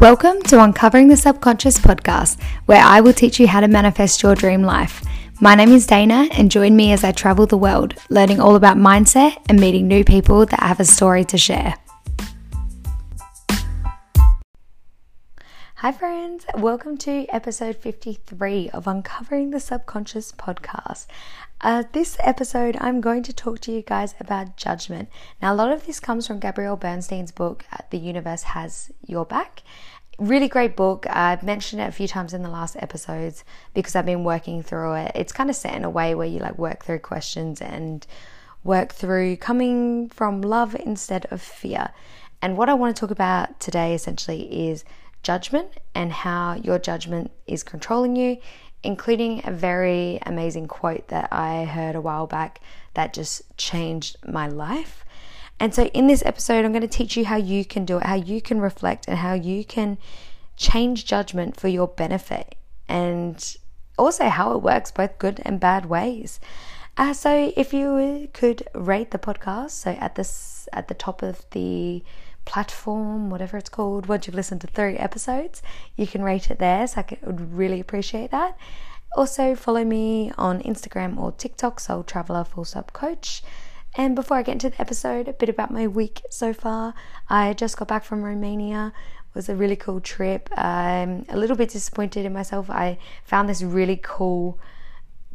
Welcome to Uncovering the Subconscious podcast, where I will teach you how to manifest your dream life. My name is Dana, and join me as I travel the world, learning all about mindset and meeting new people that have a story to share. Hi, friends. Welcome to episode 53 of Uncovering the Subconscious podcast. Uh, this episode, I'm going to talk to you guys about judgment. Now, a lot of this comes from Gabrielle Bernstein's book, The Universe Has Your Back. Really great book. I've mentioned it a few times in the last episodes because I've been working through it. It's kind of set in a way where you like work through questions and work through coming from love instead of fear. And what I want to talk about today essentially is judgment and how your judgment is controlling you including a very amazing quote that I heard a while back that just changed my life. And so, in this episode, I'm going to teach you how you can do it, how you can reflect, and how you can change judgment for your benefit, and also how it works both good and bad ways. Uh, so, if you could rate the podcast, so at this at the top of the platform, whatever it's called, once you've listened to three episodes, you can rate it there. So I would really appreciate that. Also, follow me on Instagram or TikTok, Soul Traveler Full Stop Coach. And before I get into the episode, a bit about my week so far. I just got back from Romania. It was a really cool trip. I'm a little bit disappointed in myself. I found this really cool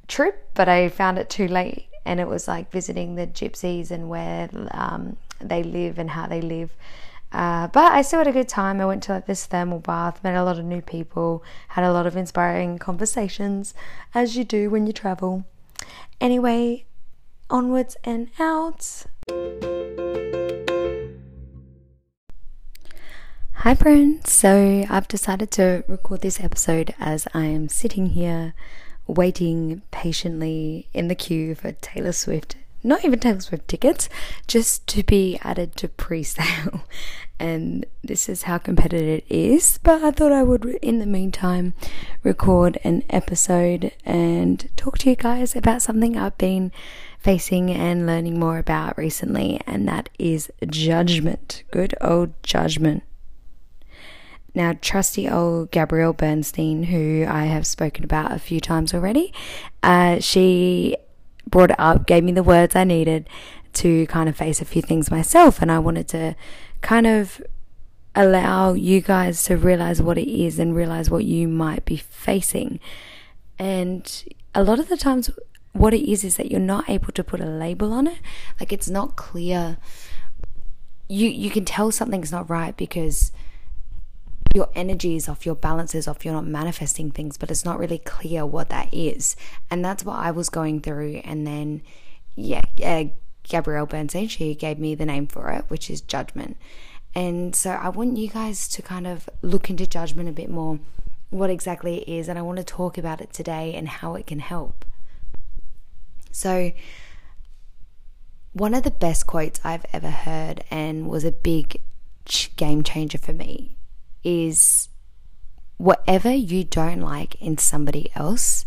trip, but I found it too late. And it was like visiting the gypsies and where um, they live and how they live. Uh, but I still had a good time. I went to like this thermal bath, met a lot of new people, had a lot of inspiring conversations, as you do when you travel. Anyway, onwards and out. Hi, friends. So I've decided to record this episode as I am sitting here waiting patiently in the queue for Taylor Swift not even Taylor Swift tickets, just to be added to pre sale. And this is how competitive it is. But I thought I would, in the meantime, record an episode and talk to you guys about something I've been facing and learning more about recently, and that is judgment. Good old judgment. Now, trusty old Gabrielle Bernstein, who I have spoken about a few times already, uh, she brought it up, gave me the words I needed to kind of face a few things myself. And I wanted to kind of allow you guys to realize what it is and realize what you might be facing. And a lot of the times, what it is is that you're not able to put a label on it. Like it's not clear. You you can tell something's not right because your energy is off, your balance is off, you're not manifesting things, but it's not really clear what that is. And that's what I was going through. And then, yeah, uh, Gabrielle Bernstein, she gave me the name for it, which is judgment. And so I want you guys to kind of look into judgment a bit more, what exactly it is. And I want to talk about it today and how it can help. So, one of the best quotes I've ever heard and was a big game changer for me is whatever you don't like in somebody else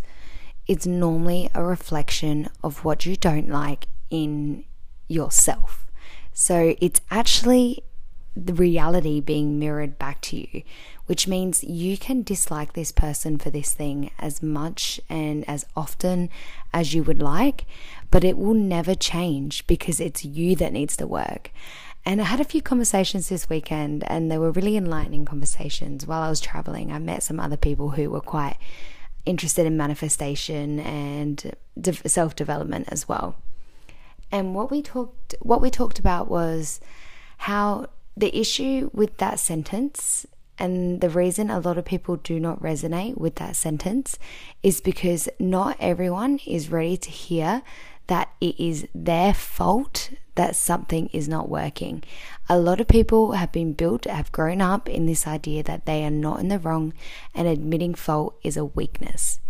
is normally a reflection of what you don't like in yourself. So it's actually the reality being mirrored back to you, which means you can dislike this person for this thing as much and as often as you would like, but it will never change because it's you that needs to work. And I had a few conversations this weekend, and they were really enlightening conversations. While I was traveling, I met some other people who were quite interested in manifestation and self development as well. And what we talked, what we talked about was how the issue with that sentence and the reason a lot of people do not resonate with that sentence is because not everyone is ready to hear that it is their fault that something is not working. A lot of people have been built, have grown up in this idea that they are not in the wrong and admitting fault is a weakness.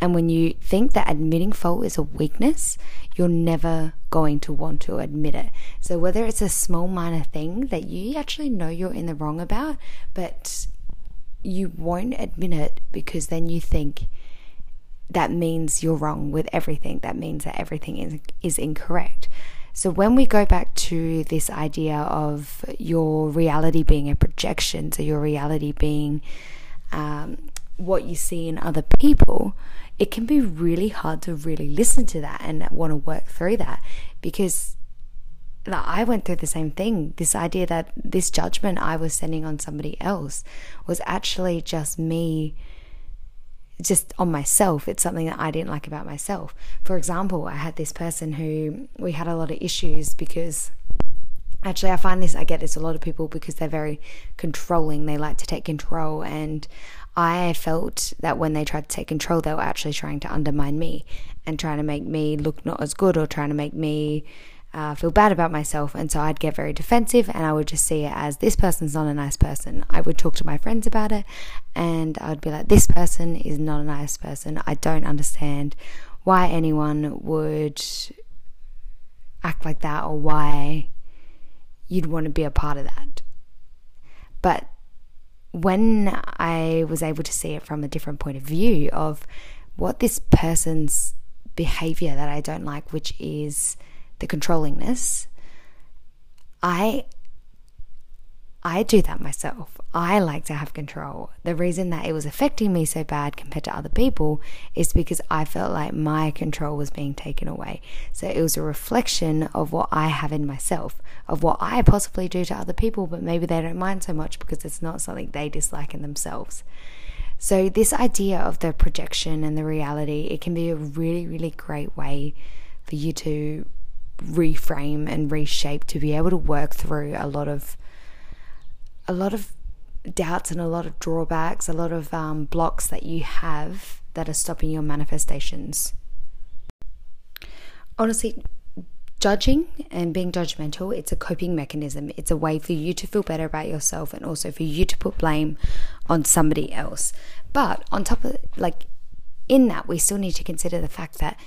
And when you think that admitting fault is a weakness, you're never going to want to admit it. So, whether it's a small, minor thing that you actually know you're in the wrong about, but you won't admit it because then you think that means you're wrong with everything. That means that everything is, is incorrect. So, when we go back to this idea of your reality being a projection, so your reality being um, what you see in other people, it can be really hard to really listen to that and want to work through that because I went through the same thing. This idea that this judgment I was sending on somebody else was actually just me, just on myself. It's something that I didn't like about myself. For example, I had this person who we had a lot of issues because actually, I find this, I get this a lot of people because they're very controlling. They like to take control. And I felt that when they tried to take control, they were actually trying to undermine me and trying to make me look not as good or trying to make me uh, feel bad about myself. And so I'd get very defensive and I would just see it as this person's not a nice person. I would talk to my friends about it and I would be like, this person is not a nice person. I don't understand why anyone would act like that or why you'd want to be a part of that. But when I was able to see it from a different point of view of what this person's behavior that I don't like, which is the controllingness, I I do that myself. I like to have control. The reason that it was affecting me so bad compared to other people is because I felt like my control was being taken away. So it was a reflection of what I have in myself, of what I possibly do to other people, but maybe they don't mind so much because it's not something they dislike in themselves. So this idea of the projection and the reality, it can be a really, really great way for you to reframe and reshape to be able to work through a lot of a lot of doubts and a lot of drawbacks, a lot of um, blocks that you have that are stopping your manifestations. Honestly, judging and being judgmental, it's a coping mechanism. It's a way for you to feel better about yourself and also for you to put blame on somebody else. But on top of like in that, we still need to consider the fact that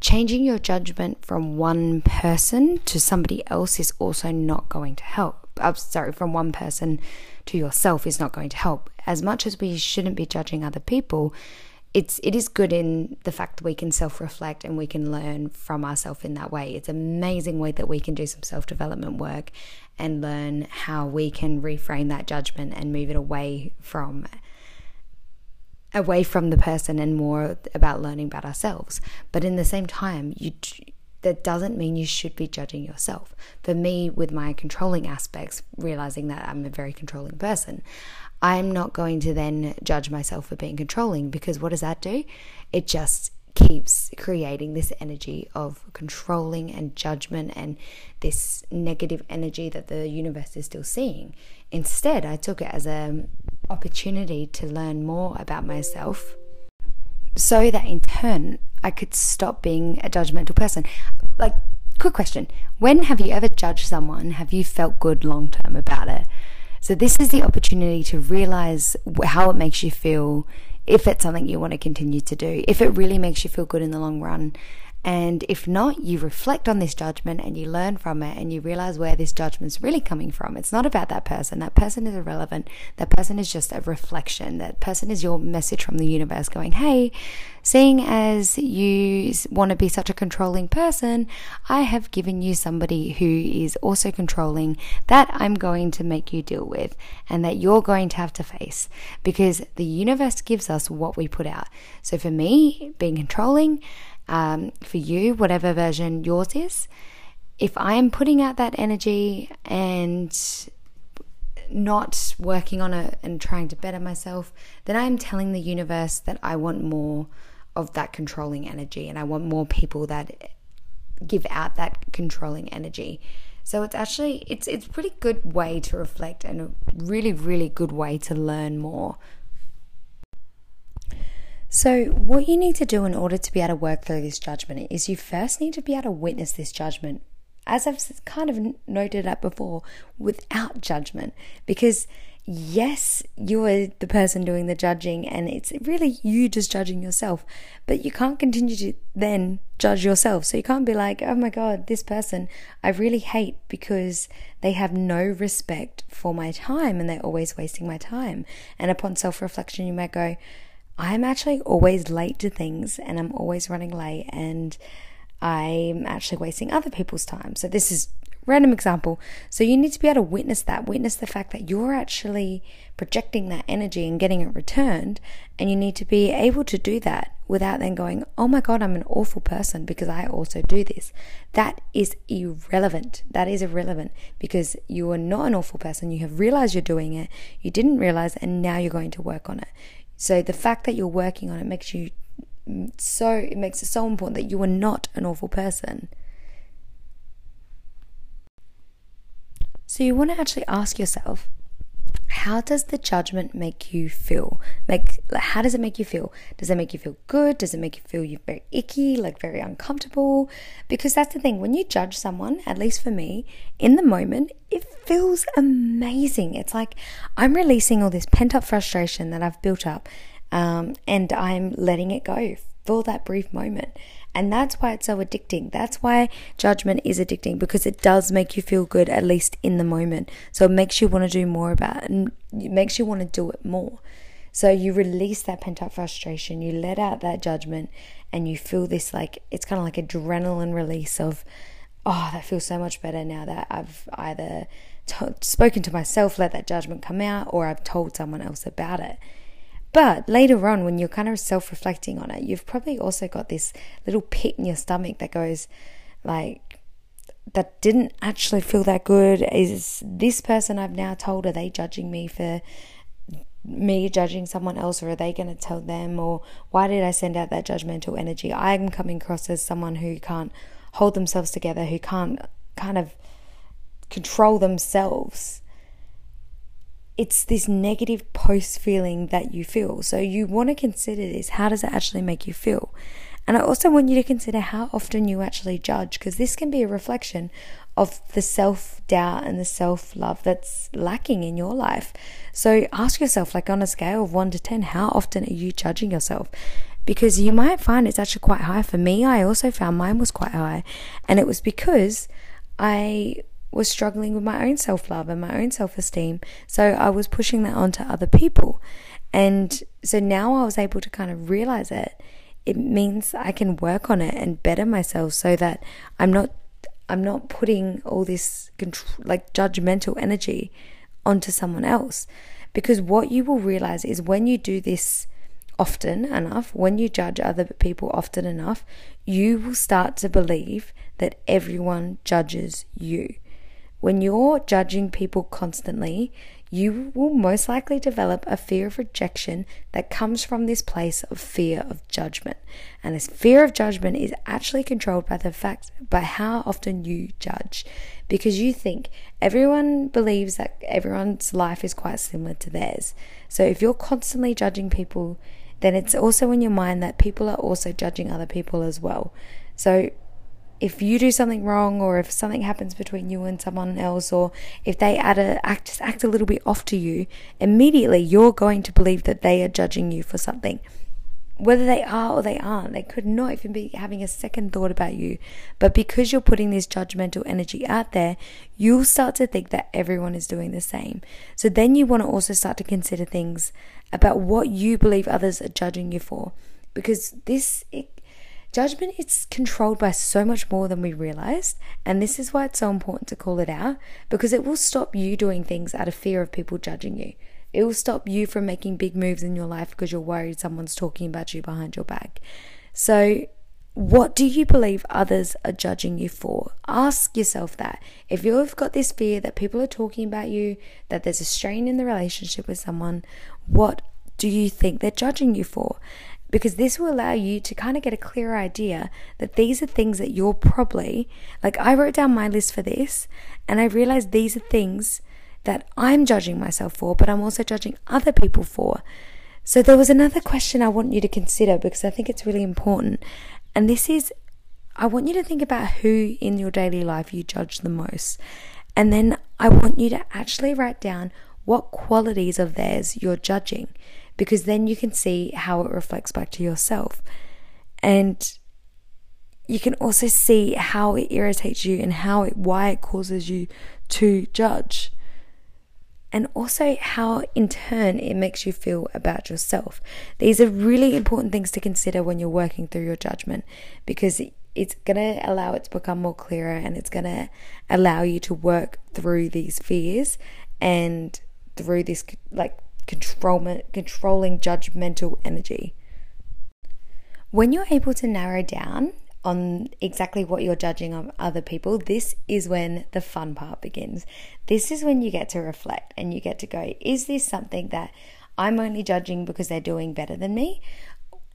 changing your judgment from one person to somebody else is also not going to help. I'm sorry, from one person to yourself is not going to help. As much as we shouldn't be judging other people, it's it is good in the fact that we can self-reflect and we can learn from ourselves in that way. It's an amazing way that we can do some self-development work and learn how we can reframe that judgment and move it away from away from the person and more about learning about ourselves. But in the same time, you that doesn't mean you should be judging yourself. For me, with my controlling aspects, realizing that I'm a very controlling person, I'm not going to then judge myself for being controlling because what does that do? It just keeps creating this energy of controlling and judgment and this negative energy that the universe is still seeing. Instead, I took it as an opportunity to learn more about myself so that in turn I could stop being a judgmental person. Like, quick question when have you ever judged someone? Have you felt good long term about it? So, this is the opportunity to realize how it makes you feel if it's something you want to continue to do, if it really makes you feel good in the long run, and if not, you reflect on this judgment and you learn from it and you realize where this judgment's really coming from. It's not about that person. That person is irrelevant. That person is just a reflection. That person is your message from the universe going, hey, seeing as you want to be such a controlling person, I have given you somebody who is also controlling that I'm going to make you deal with and that you're going to have to face because the universe gives us what we put out. So for me, being controlling, um, for you, whatever version yours is. If I am putting out that energy and not working on it and trying to better myself, then I am telling the universe that I want more of that controlling energy and I want more people that give out that controlling energy. So it's actually it's it's pretty good way to reflect and a really really good way to learn more so, what you need to do in order to be able to work through this judgment is you first need to be able to witness this judgment, as I've kind of noted up before, without judgment. Because, yes, you are the person doing the judging, and it's really you just judging yourself, but you can't continue to then judge yourself. So, you can't be like, oh my God, this person I really hate because they have no respect for my time and they're always wasting my time. And upon self reflection, you might go, I'm actually always late to things and I'm always running late and I'm actually wasting other people's time. So this is random example. So you need to be able to witness that, witness the fact that you're actually projecting that energy and getting it returned. And you need to be able to do that without then going, oh my God, I'm an awful person because I also do this. That is irrelevant. That is irrelevant because you are not an awful person. You have realized you're doing it, you didn't realize, and now you're going to work on it. So the fact that you're working on it makes you mm, so, it makes it so important that you are not an awful person. So you want to actually ask yourself, how does the judgment make you feel? Make how does it make you feel? Does it make you feel good? Does it make you feel you very icky, like very uncomfortable? Because that's the thing. When you judge someone, at least for me, in the moment, it feels amazing. It's like I'm releasing all this pent up frustration that I've built up, um, and I'm letting it go for that brief moment. And that's why it's so addicting. That's why judgment is addicting because it does make you feel good, at least in the moment. So it makes you want to do more about it and it makes you want to do it more. So you release that pent up frustration, you let out that judgment, and you feel this like it's kind of like adrenaline release of, oh, that feels so much better now that I've either spoken to myself, let that judgment come out, or I've told someone else about it. But later on, when you're kind of self reflecting on it, you've probably also got this little pit in your stomach that goes, like, that didn't actually feel that good. Is this person I've now told, are they judging me for me judging someone else, or are they going to tell them? Or why did I send out that judgmental energy? I'm coming across as someone who can't hold themselves together, who can't kind of control themselves it's this negative post feeling that you feel. So you want to consider this. How does it actually make you feel? And I also want you to consider how often you actually judge, because this can be a reflection of the self doubt and the self love that's lacking in your life. So ask yourself, like on a scale of one to 10, how often are you judging yourself? Because you might find it's actually quite high. For me, I also found mine was quite high. And it was because I was struggling with my own self love and my own self esteem. So I was pushing that onto other people. And so now I was able to kind of realize it. It means I can work on it and better myself so that I'm not I'm not putting all this like judgmental energy onto someone else. Because what you will realize is when you do this often enough, when you judge other people often enough, you will start to believe that everyone judges you. When you're judging people constantly, you will most likely develop a fear of rejection that comes from this place of fear of judgment. And this fear of judgment is actually controlled by the fact by how often you judge. Because you think everyone believes that everyone's life is quite similar to theirs. So if you're constantly judging people, then it's also in your mind that people are also judging other people as well. So if you do something wrong or if something happens between you and someone else or if they add a act just act a little bit off to you immediately you're going to believe that they are judging you for something. Whether they are or they aren't they could not even be having a second thought about you. But because you're putting this judgmental energy out there you'll start to think that everyone is doing the same. So then you want to also start to consider things about what you believe others are judging you for. Because this it, Judgment is controlled by so much more than we realized, and this is why it's so important to call it out because it will stop you doing things out of fear of people judging you. It will stop you from making big moves in your life because you're worried someone's talking about you behind your back. So, what do you believe others are judging you for? Ask yourself that. If you've got this fear that people are talking about you, that there's a strain in the relationship with someone, what do you think they're judging you for? Because this will allow you to kind of get a clear idea that these are things that you're probably like I wrote down my list for this and I realized these are things that I'm judging myself for, but I'm also judging other people for. So there was another question I want you to consider because I think it's really important. And this is I want you to think about who in your daily life you judge the most. And then I want you to actually write down what qualities of theirs you're judging because then you can see how it reflects back to yourself. And you can also see how it irritates you and how it why it causes you to judge. And also how in turn it makes you feel about yourself. These are really important things to consider when you're working through your judgment because it's going to allow it to become more clearer and it's going to allow you to work through these fears and through this like control controlling judgmental energy. When you're able to narrow down on exactly what you're judging of other people, this is when the fun part begins. This is when you get to reflect and you get to go, is this something that I'm only judging because they're doing better than me?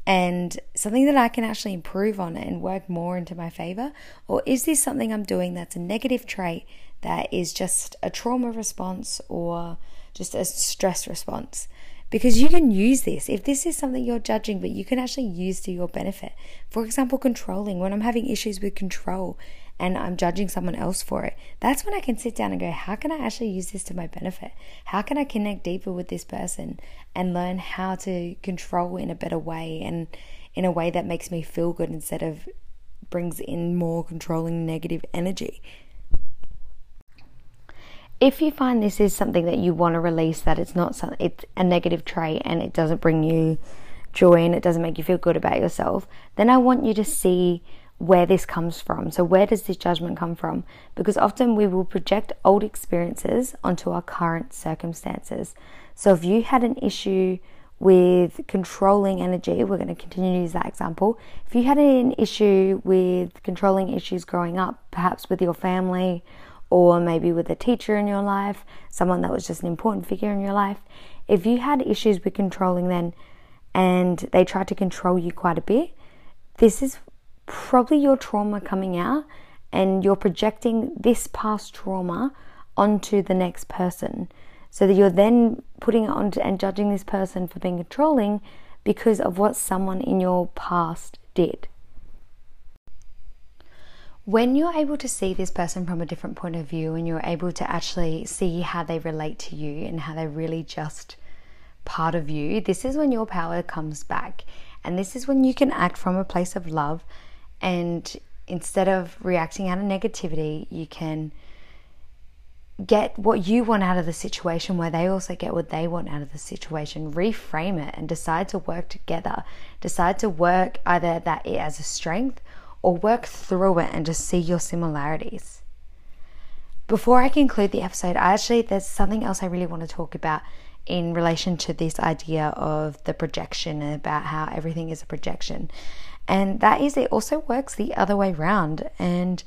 And something that I can actually improve on and work more into my favor? Or is this something I'm doing that's a negative trait that is just a trauma response or just a stress response? because you can use this. If this is something you're judging, but you can actually use to your benefit. For example, controlling. When I'm having issues with control and I'm judging someone else for it, that's when I can sit down and go, how can I actually use this to my benefit? How can I connect deeper with this person and learn how to control in a better way and in a way that makes me feel good instead of brings in more controlling negative energy? If you find this is something that you want to release, that it's not something, it's a negative trait and it doesn't bring you joy and it doesn't make you feel good about yourself, then I want you to see where this comes from. So, where does this judgment come from? Because often we will project old experiences onto our current circumstances. So, if you had an issue with controlling energy, we're going to continue to use that example. If you had an issue with controlling issues growing up, perhaps with your family or maybe with a teacher in your life, someone that was just an important figure in your life, if you had issues with controlling then and they tried to control you quite a bit, this is probably your trauma coming out and you're projecting this past trauma onto the next person. So that you're then putting it onto and judging this person for being controlling because of what someone in your past did when you're able to see this person from a different point of view and you're able to actually see how they relate to you and how they're really just part of you, this is when your power comes back. And this is when you can act from a place of love. And instead of reacting out of negativity, you can get what you want out of the situation where they also get what they want out of the situation reframe it and decide to work together decide to work either that as a strength or work through it and just see your similarities. Before I conclude the episode, I actually, there's something else I really want to talk about in relation to this idea of the projection and about how everything is a projection. And that is, it also works the other way around. And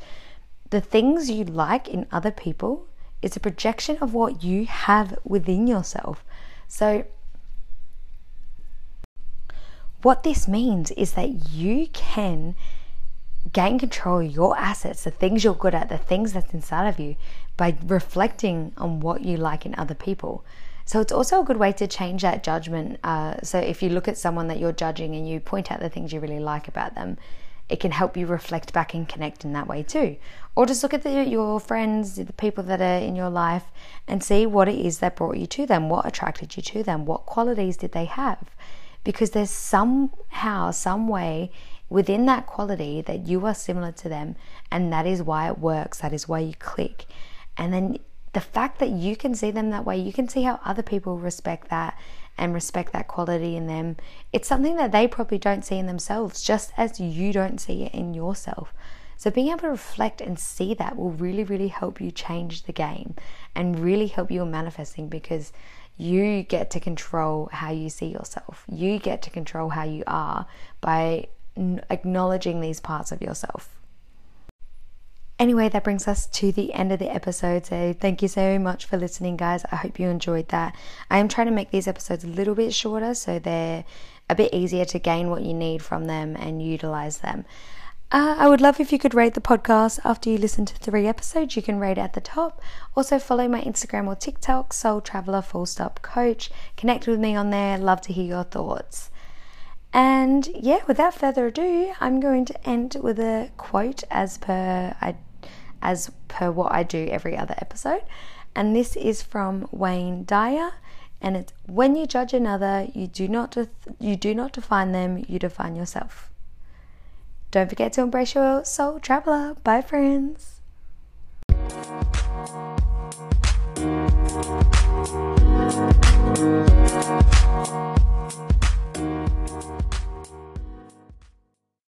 the things you like in other people is a projection of what you have within yourself. So, what this means is that you can gain control of your assets, the things you're good at, the things that's inside of you, by reflecting on what you like in other people. So it's also a good way to change that judgment. Uh, so if you look at someone that you're judging and you point out the things you really like about them, it can help you reflect back and connect in that way too. Or just look at the, your friends, the people that are in your life, and see what it is that brought you to them, what attracted you to them, what qualities did they have. Because there's somehow, some way within that quality that you are similar to them and that is why it works that is why you click and then the fact that you can see them that way you can see how other people respect that and respect that quality in them it's something that they probably don't see in themselves just as you don't see it in yourself so being able to reflect and see that will really really help you change the game and really help you in manifesting because you get to control how you see yourself. You get to control how you are by acknowledging these parts of yourself. Anyway, that brings us to the end of the episode. So, thank you so much for listening, guys. I hope you enjoyed that. I am trying to make these episodes a little bit shorter so they're a bit easier to gain what you need from them and utilize them. Uh, I would love if you could rate the podcast after you listen to three episodes. You can rate at the top. Also, follow my Instagram or TikTok, Soul Traveler Full Stop Coach. Connect with me on there. Love to hear your thoughts. And yeah, without further ado, I'm going to end with a quote as per I as per what I do every other episode. And this is from Wayne Dyer and it's when you judge another, you do not def- you do not define them, you define yourself. Don't forget to embrace your soul traveler. Bye friends.